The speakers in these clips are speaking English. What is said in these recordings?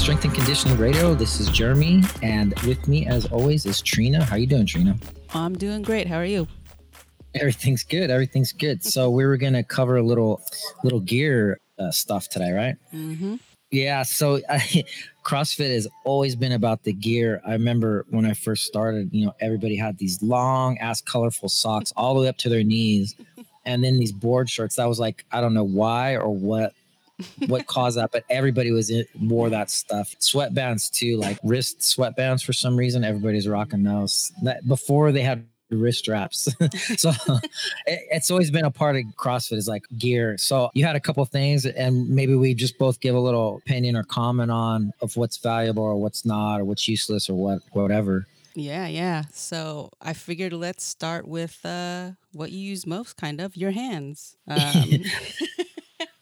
Strength and Conditioning Radio. This is Jeremy, and with me, as always, is Trina. How you doing, Trina? I'm doing great. How are you? Everything's good. Everything's good. So we were gonna cover a little, little gear uh, stuff today, right? Mm-hmm. Yeah. So I, CrossFit has always been about the gear. I remember when I first started, you know, everybody had these long ass colorful socks all the way up to their knees, and then these board shorts. That was like I don't know why or what what caused that, but everybody was in, wore that stuff. Sweatbands too, like wrist sweatbands for some reason. Everybody's rocking those. That before they had wrist straps. so it, it's always been a part of CrossFit is like gear. So you had a couple things, and maybe we just both give a little opinion or comment on of what's valuable or what's not or what's useless or what whatever. Yeah, yeah. So I figured let's start with uh, what you use most, kind of your hands. Um,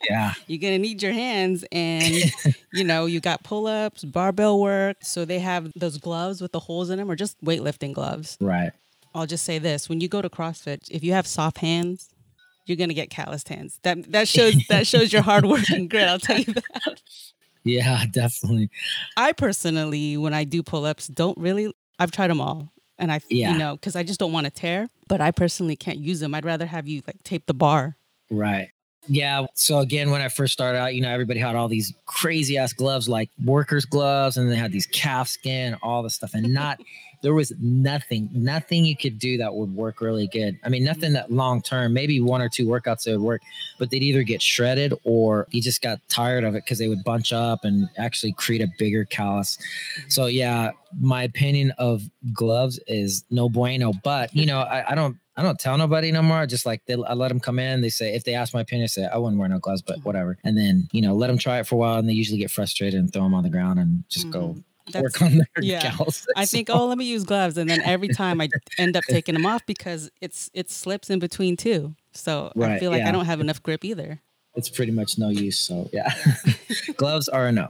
yeah. You're gonna need your hands and you know you got pull-ups barbell work. So they have those gloves with the holes in them or just weightlifting gloves. Right. I'll just say this when you go to crossfit if you have soft hands you're gonna get calloused hands. That that shows that shows your hard work and grit i'll tell you that. Yeah definitely. I personally when i do pull-ups don't really i've tried them all and i yeah. you know because i just don't want to tear but i personally can't use them i'd rather have you like tape the bar. Right yeah. So again, when I first started out, you know, everybody had all these crazy ass gloves, like workers' gloves, and they had these calf skin, all this stuff, and not there was nothing, nothing you could do that would work really good. I mean, nothing that long term, maybe one or two workouts that would work, but they'd either get shredded or you just got tired of it because they would bunch up and actually create a bigger callus. So yeah, my opinion of gloves is no bueno. But you know, I, I don't I don't tell nobody no more. I just like they, I let them come in. They say if they ask my opinion, I say I wouldn't wear no gloves, but mm-hmm. whatever. And then you know let them try it for a while, and they usually get frustrated and throw them on the ground and just mm-hmm. go That's, work on their yeah. Gals. I think oh let me use gloves, and then every time I end up taking them off because it's it slips in between too. So right, I feel like yeah. I don't have enough grip either. It's pretty much no use. So yeah, gloves are a no.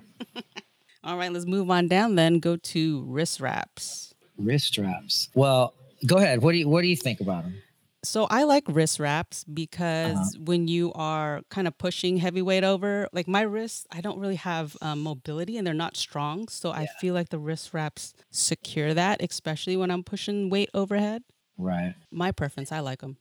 All right, let's move on down then. Go to wrist wraps. Wrist wraps. Well, go ahead. What do you what do you think about them? So I like wrist wraps because uh-huh. when you are kind of pushing heavyweight over, like my wrists, I don't really have um, mobility and they're not strong. So yeah. I feel like the wrist wraps secure that, especially when I'm pushing weight overhead. Right. My preference, I like them.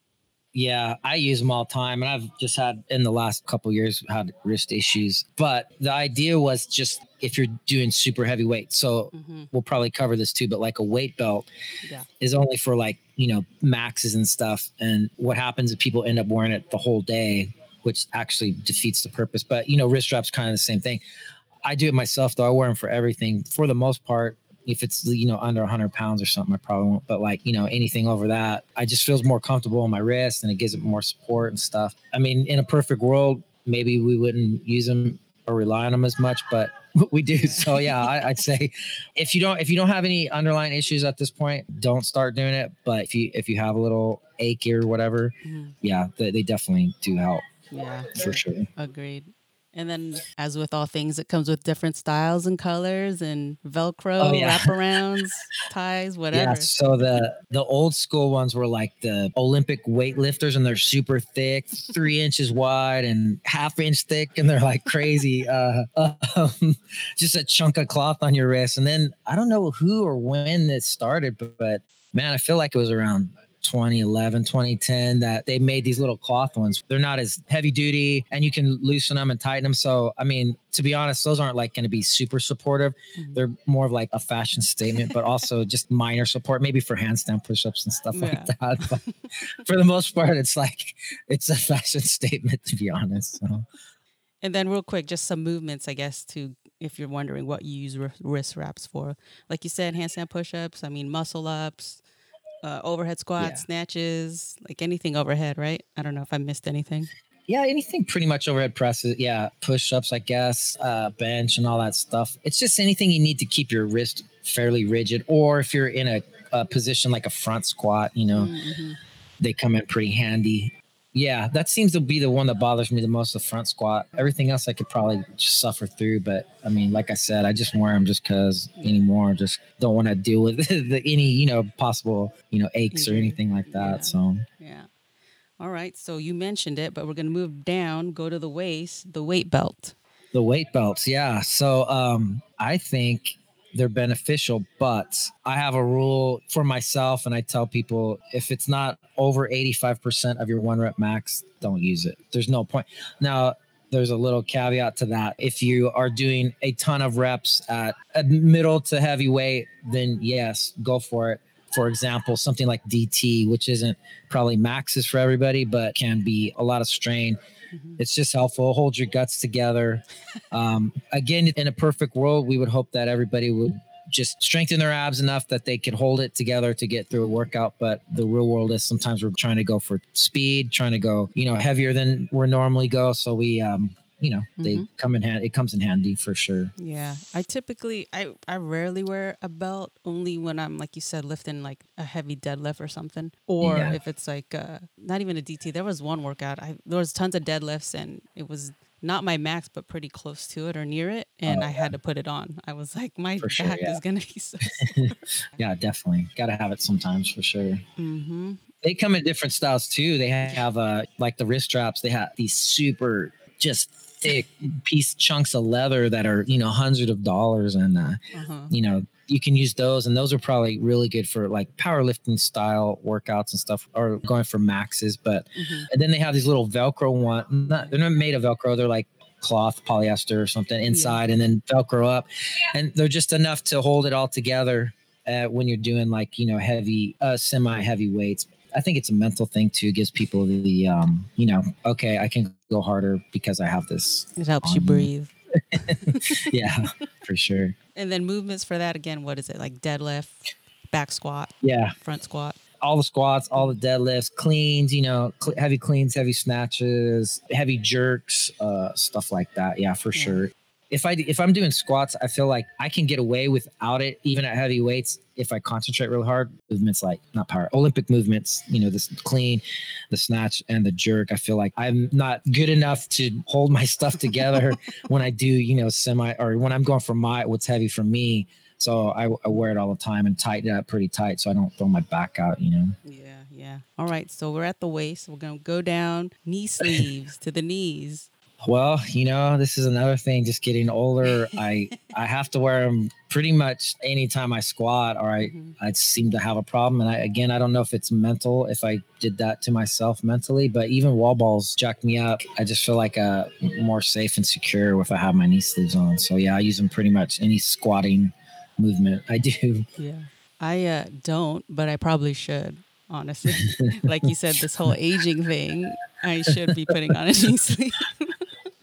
Yeah, I use them all the time, and I've just had in the last couple years had wrist issues. But the idea was just if you're doing super heavy weight. So mm-hmm. we'll probably cover this too, but like a weight belt yeah. is only for like you know maxes and stuff. And what happens if people end up wearing it the whole day, which actually defeats the purpose. But you know, wrist straps kind of the same thing. I do it myself though. I wear them for everything for the most part if it's you know under 100 pounds or something i probably won't but like you know anything over that i just feels more comfortable on my wrist and it gives it more support and stuff. I mean in a perfect world maybe we wouldn't use them or rely on them as much but we do. So yeah I, would say if you don't if you don't have any underlying issues at this point don't start doing it. But if you if you have a little ache or whatever mm-hmm. yeah they, they definitely do help. Yeah. For sure. Agreed and then, as with all things, it comes with different styles and colors and Velcro, oh, yeah. wraparounds, ties, whatever. Yeah. So the the old school ones were like the Olympic weightlifters, and they're super thick, three inches wide and half inch thick, and they're like crazy. uh, um, just a chunk of cloth on your wrist. And then I don't know who or when this started, but, but man, I feel like it was around 2011, 2010 that they made these little cloth ones. They're not as heavy duty and you can loosen them and tighten them. So, I mean, to be honest, those aren't like going to be super supportive. Mm-hmm. They're more of like a fashion statement, but also just minor support, maybe for handstand push ups and stuff yeah. like that. But for the most part, it's like it's a fashion statement, to be honest. So. And then, real quick, just some movements, I guess, to if you're wondering what you use wrist wraps for. Like you said, handstand push ups, I mean, muscle ups uh, overhead squats, yeah. snatches, like anything overhead, right? I don't know if I missed anything. Yeah, anything pretty much overhead presses. Yeah, push ups, I guess, uh, bench, and all that stuff. It's just anything you need to keep your wrist fairly rigid, or if you're in a, a position like a front squat, you know, mm-hmm. they come in pretty handy. Yeah, that seems to be the one that bothers me the most the front squat. Everything else I could probably just suffer through. But I mean, like I said, I just wear them just because anymore. Just don't want to deal with the, any, you know, possible, you know, aches or anything like that. Yeah. So, yeah. All right. So you mentioned it, but we're going to move down, go to the waist, the weight belt. The The weight belts, yeah. So um, I think they're beneficial, but I have a rule for myself, and I tell people if it's not over 85% of your one rep max, don't use it. There's no point. Now, there's a little caveat to that. If you are doing a ton of reps at a middle to heavy weight, then yes, go for it. For example, something like DT, which isn't probably maxes for everybody, but can be a lot of strain. Mm-hmm. It's just helpful. Hold your guts together. Um, again, in a perfect world, we would hope that everybody would just strengthen their abs enough that they could hold it together to get through a workout. But the real world is sometimes we're trying to go for speed, trying to go, you know, heavier than we normally go. So we, um, you know, mm-hmm. they come in hand. It comes in handy for sure. Yeah, I typically, I, I rarely wear a belt. Only when I'm like you said, lifting like a heavy deadlift or something, or yeah. if it's like uh, not even a DT. There was one workout. I there was tons of deadlifts, and it was not my max, but pretty close to it or near it. And oh, I had to put it on. I was like, my for back sure, yeah. is going to be so. yeah, definitely. Got to have it sometimes for sure. Mm-hmm. They come in different styles too. They have uh, like the wrist straps, they have these super just thick piece chunks of leather that are, you know, hundreds of dollars. And, uh, uh-huh. you know, you can use those and those are probably really good for like powerlifting style workouts and stuff or going for maxes but mm-hmm. and then they have these little velcro one not, they're not made of velcro they're like cloth polyester or something inside yeah. and then velcro up and they're just enough to hold it all together uh, when you're doing like you know heavy uh, semi heavy weights I think it's a mental thing too. It gives people the, um, you know, okay, I can go harder because I have this. It helps you breathe. yeah, for sure. And then movements for that again, what is it? Like deadlift, back squat, yeah, front squat. All the squats, all the deadlifts, cleans, you know, cl- heavy cleans, heavy snatches, heavy jerks, uh, stuff like that. Yeah, for yeah. sure if I if I'm doing squats, I feel like I can get away without it, even at heavy weights, if I concentrate really hard. Movements like not power, Olympic movements, you know, this clean, the snatch, and the jerk. I feel like I'm not good enough to hold my stuff together when I do, you know, semi or when I'm going for my what's heavy for me. So I, I wear it all the time and tighten it up pretty tight so I don't throw my back out, you know. Yeah, yeah. All right, so we're at the waist. We're gonna go down knee sleeves to the knees. Well, you know, this is another thing. Just getting older, I I have to wear them pretty much anytime I squat, or I mm-hmm. I seem to have a problem. And I again, I don't know if it's mental, if I did that to myself mentally, but even wall balls jack me up. I just feel like uh more safe and secure if I have my knee sleeves on. So yeah, I use them pretty much any squatting movement I do. Yeah, I uh, don't, but I probably should honestly. like you said, this whole aging thing, I should be putting on a knee sleeve.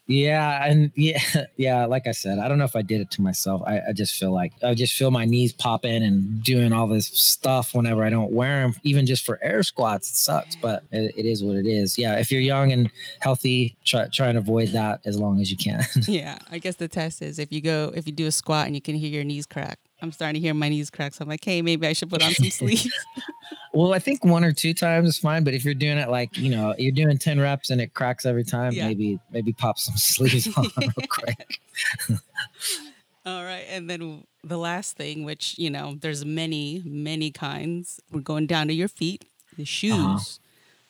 Yeah, and yeah, yeah. Like I said, I don't know if I did it to myself. I, I just feel like I just feel my knees popping and doing all this stuff whenever I don't wear them, even just for air squats. It sucks, but it, it is what it is. Yeah, if you're young and healthy, try try and avoid that as long as you can. yeah, I guess the test is if you go if you do a squat and you can hear your knees crack. I'm starting to hear my knees crack, so I'm like, hey, maybe I should put on some sleeves. Well, I think one or two times is fine, but if you're doing it like you know you're doing ten reps and it cracks every time, yeah. maybe maybe pop some sleeves on real quick. All right, and then the last thing, which you know, there's many many kinds. We're going down to your feet, the uh-huh. shoes. Uh-huh.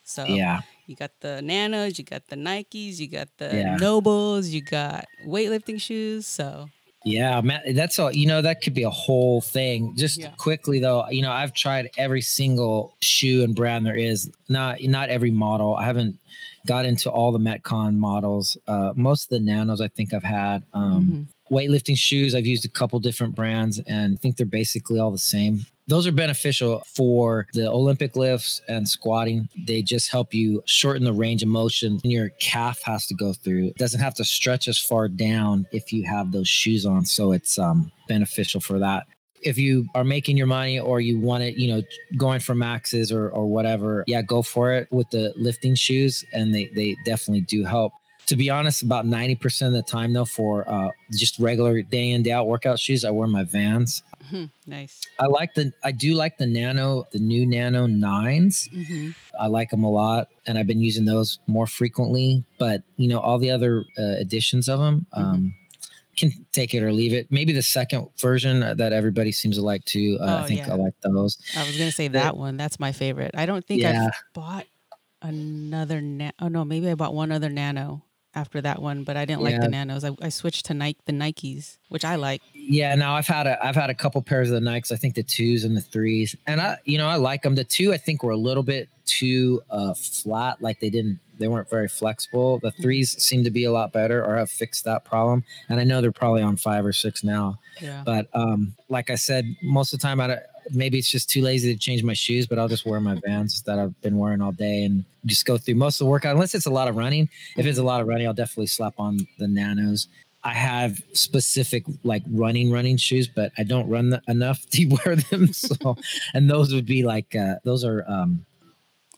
So yeah, you got the Nanos, you got the Nikes, you got the yeah. NOBULLs, you got weightlifting shoes. So yeah, man, that's all. You know, that could be a whole thing. Just yeah. quickly though, you know, I've tried every single shoe and brand there is. Not not every model. I haven't got into all the Metcon models. Uh, most of the Nanos I think I've had. Um, mm-hmm. Weightlifting shoes, I've used a couple different brands, and I think they're basically all the same those are beneficial for the Olympic lifts and squatting. They just help you shorten the range of motion your calf has to go through. It doesn't have to stretch as far down if you have those shoes on. So it's um, beneficial for that. If you are making your money or you want it, you know, going for maxes or, or whatever, yeah, go for it with the lifting shoes. And they, they definitely do help to be honest, about 90% of the time, though, for uh, just regular day in, day out workout shoes, I wear my vans. Mm-hmm. Nice. I like the, I do like the Nano, the new Nano 9s. Mm-hmm. I like them a lot, and I've been using those more frequently. But, you know, all the other uh, editions of them, mm-hmm. um, can take it or leave it. Maybe the second version that everybody seems to like too. Uh, oh, I think yeah. I like those. I was gonna say that but, one. That's my favorite. I don't think yeah. I've bought another. Na- oh no, maybe I bought one other Nano after that one, but I didn't yeah. like the Nanos. I, I switched to Nike, the Nikes, which I like. Yeah, now I've had a I've had a couple pairs of the Nikes. I think the twos and the threes, and I you know I like them. The two I think were a little bit too uh, flat, like they didn't they weren't very flexible. The mm-hmm. threes seem to be a lot better or have fixed that problem. And I know they're probably on five or six now. Yeah. But um, like I said, most of the time I maybe it's just too lazy to change my shoes, but I'll just wear my Vans that I've been wearing all day and just go through most of the workout. Unless it's a lot of running. If it's a lot of running, I'll definitely slap on the Nanos. I have specific like running running shoes, but I don't run the, enough to wear them. So, and those would be like uh, those are um,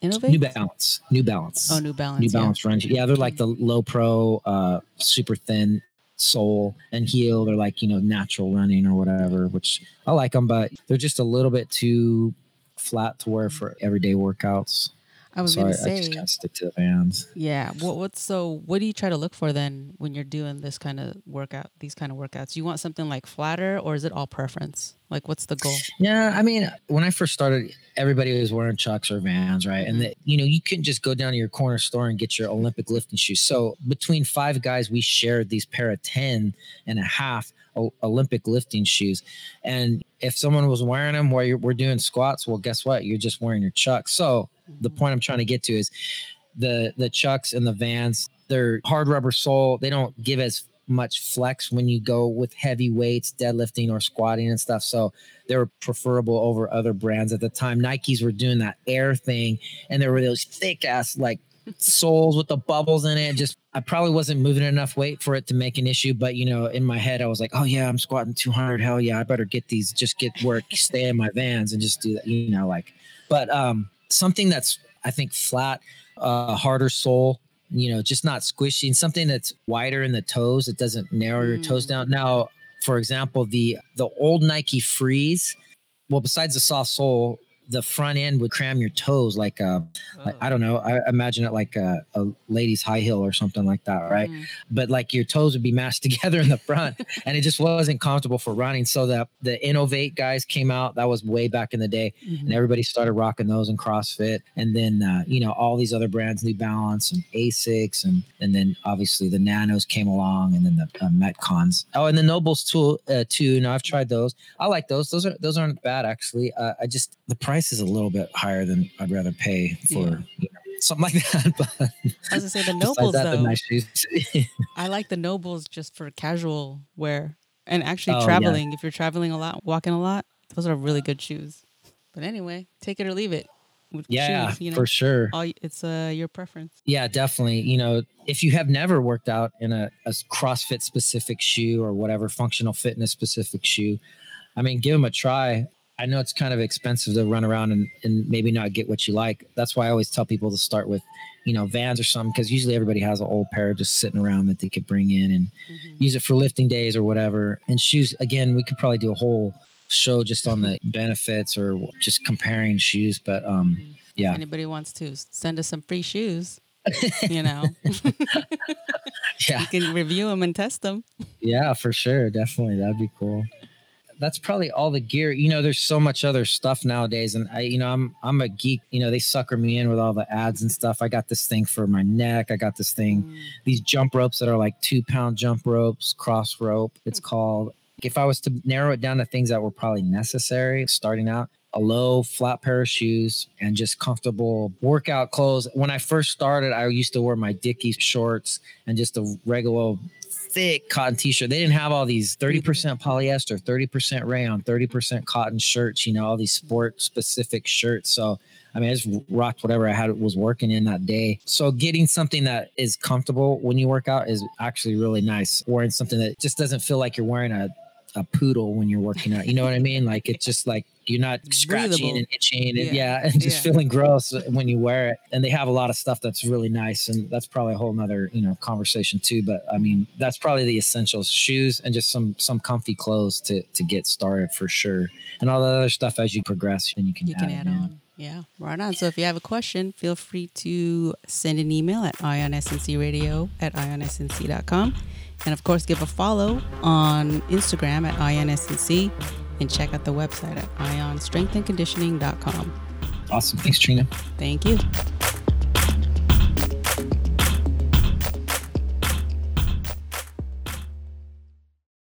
Inov-8? New Balance. New Balance. Oh, New Balance. New Balance yeah. run. Yeah, they're like the low pro, uh, super thin sole and heel. They're like you know natural running or whatever, which I like them, but they're just a little bit too flat to wear for everyday workouts. I was so gonna I, say, I just kind of stick to the Vans. Yeah. What what's so? What do you try to look for then when you're doing this kind of workout? These kind of workouts. You want something like flatter, or is it all preference? Like, what's the goal? Yeah, I mean, when I first started, everybody was wearing Chucks or Vans, right? And the, you know, you couldn't just go down to your corner store and get your Olympic lifting shoes. So between five guys, we shared these pair of 10 and a half Olympic lifting shoes. And if someone was wearing them while we're doing squats, well, guess what? You're just wearing your Chucks. So the point I'm trying to get to is the the Chucks and the Vans. They're hard rubber sole. They don't give as much flex when you go with heavy weights, deadlifting or squatting and stuff. So they were preferable over other brands at the time. Nikes were doing that air thing, and there were those thick ass like soles with the bubbles in it. Just I probably wasn't moving enough weight for it to make an issue. But you know, in my head, I was like, oh yeah, I'm squatting 200. Hell yeah, I better get these. Just get work, stay in my Vans, and just do that. You know, like. But um, something that's I think flat, uh, harder sole. You know, just not squishy, and something that's wider in the toes. It doesn't narrow mm. your toes mm. down. Now, for example, the the old Nike Frees. Well, besides the soft sole, the front end would cram your toes like uh oh. like, I don't know I imagine it like a, a, lady's high heel or something like that right mm. but like your toes would be mashed together in the front and it just wasn't comfortable for running so that the Inov-8 guys came out that was way back in the day mm-hmm. and everybody started rocking those in CrossFit and then uh, you know all these other brands New Balance and Asics and and then obviously the Nanos came along and then the uh, Metcons oh and the NOBULLs too uh, too Now I've tried those I like those those are those aren't bad actually uh, I just the price price is a little bit higher than I'd rather pay for yeah. you know, something like that. But I was gonna say the NOBULLs that, though. The I like the NOBULLs just for casual wear and actually oh, traveling. Yeah. If you're traveling a lot, walking a lot, those are really good shoes. But anyway, take it or leave it. yeah, shoes, you know, for sure. All, it's uh, your preference. Yeah, definitely. You know, if you have never worked out in a, a CrossFit specific shoe or whatever functional fitness specific shoe, I mean, give them a try. I know it's kind of expensive to run around and, and maybe not get what you like. That's why I always tell people to start with, you know, vans or something, because usually everybody has an old pair just sitting around that they could bring in and mm-hmm. use it for lifting days or whatever. And shoes, again, we could probably do a whole show just on the benefits or just comparing shoes. But um, mm-hmm. yeah. If anybody wants to send us some free shoes, you know, yeah, you can review them and test them. Yeah, for sure. Definitely. That'd be cool that's probably all the gear. You know, there's so much other stuff nowadays, and I, you know, I'm I'm a geek. You know, they sucker me in with all the ads and stuff. I got this thing for my neck. I got this thing, mm. these jump ropes that are like two pound jump ropes, Crossrope. It's called. If I was to narrow it down to things that were probably necessary starting out, a low flat pair of shoes and just comfortable workout clothes. When I first started, I used to wear my Dickies shorts and just a regular thick cotton t-shirt. They didn't have all these 30% mm-hmm. polyester, 30% rayon, 30% cotton shirts, you know, all these sport specific shirts. So I mean, I just rocked whatever I had was working in that day. So getting something that is comfortable when you work out is actually really nice. Wearing something that just doesn't feel like you're wearing a a poodle when you're working out. You know what I mean? Like it's just like you're not scratching Breathable. and itching and yeah, yeah and just yeah. feeling gross when you wear it. And they have a lot of stuff that's really nice. And that's probably a whole nother, you know, conversation too. But I mean, mm-hmm. that's probably the essentials. Shoes and just some some comfy clothes to to get started for sure. And all the other stuff as you progress, then you can you add, can add on. Yeah, right on. So if you have a question, feel free to send an email at ionsncradio at ionsnc.com. And of course, give a follow on Instagram at IONSNC and check out the website at ionstrengthandconditioning.com. Awesome. Thanks, Trina. Thank you.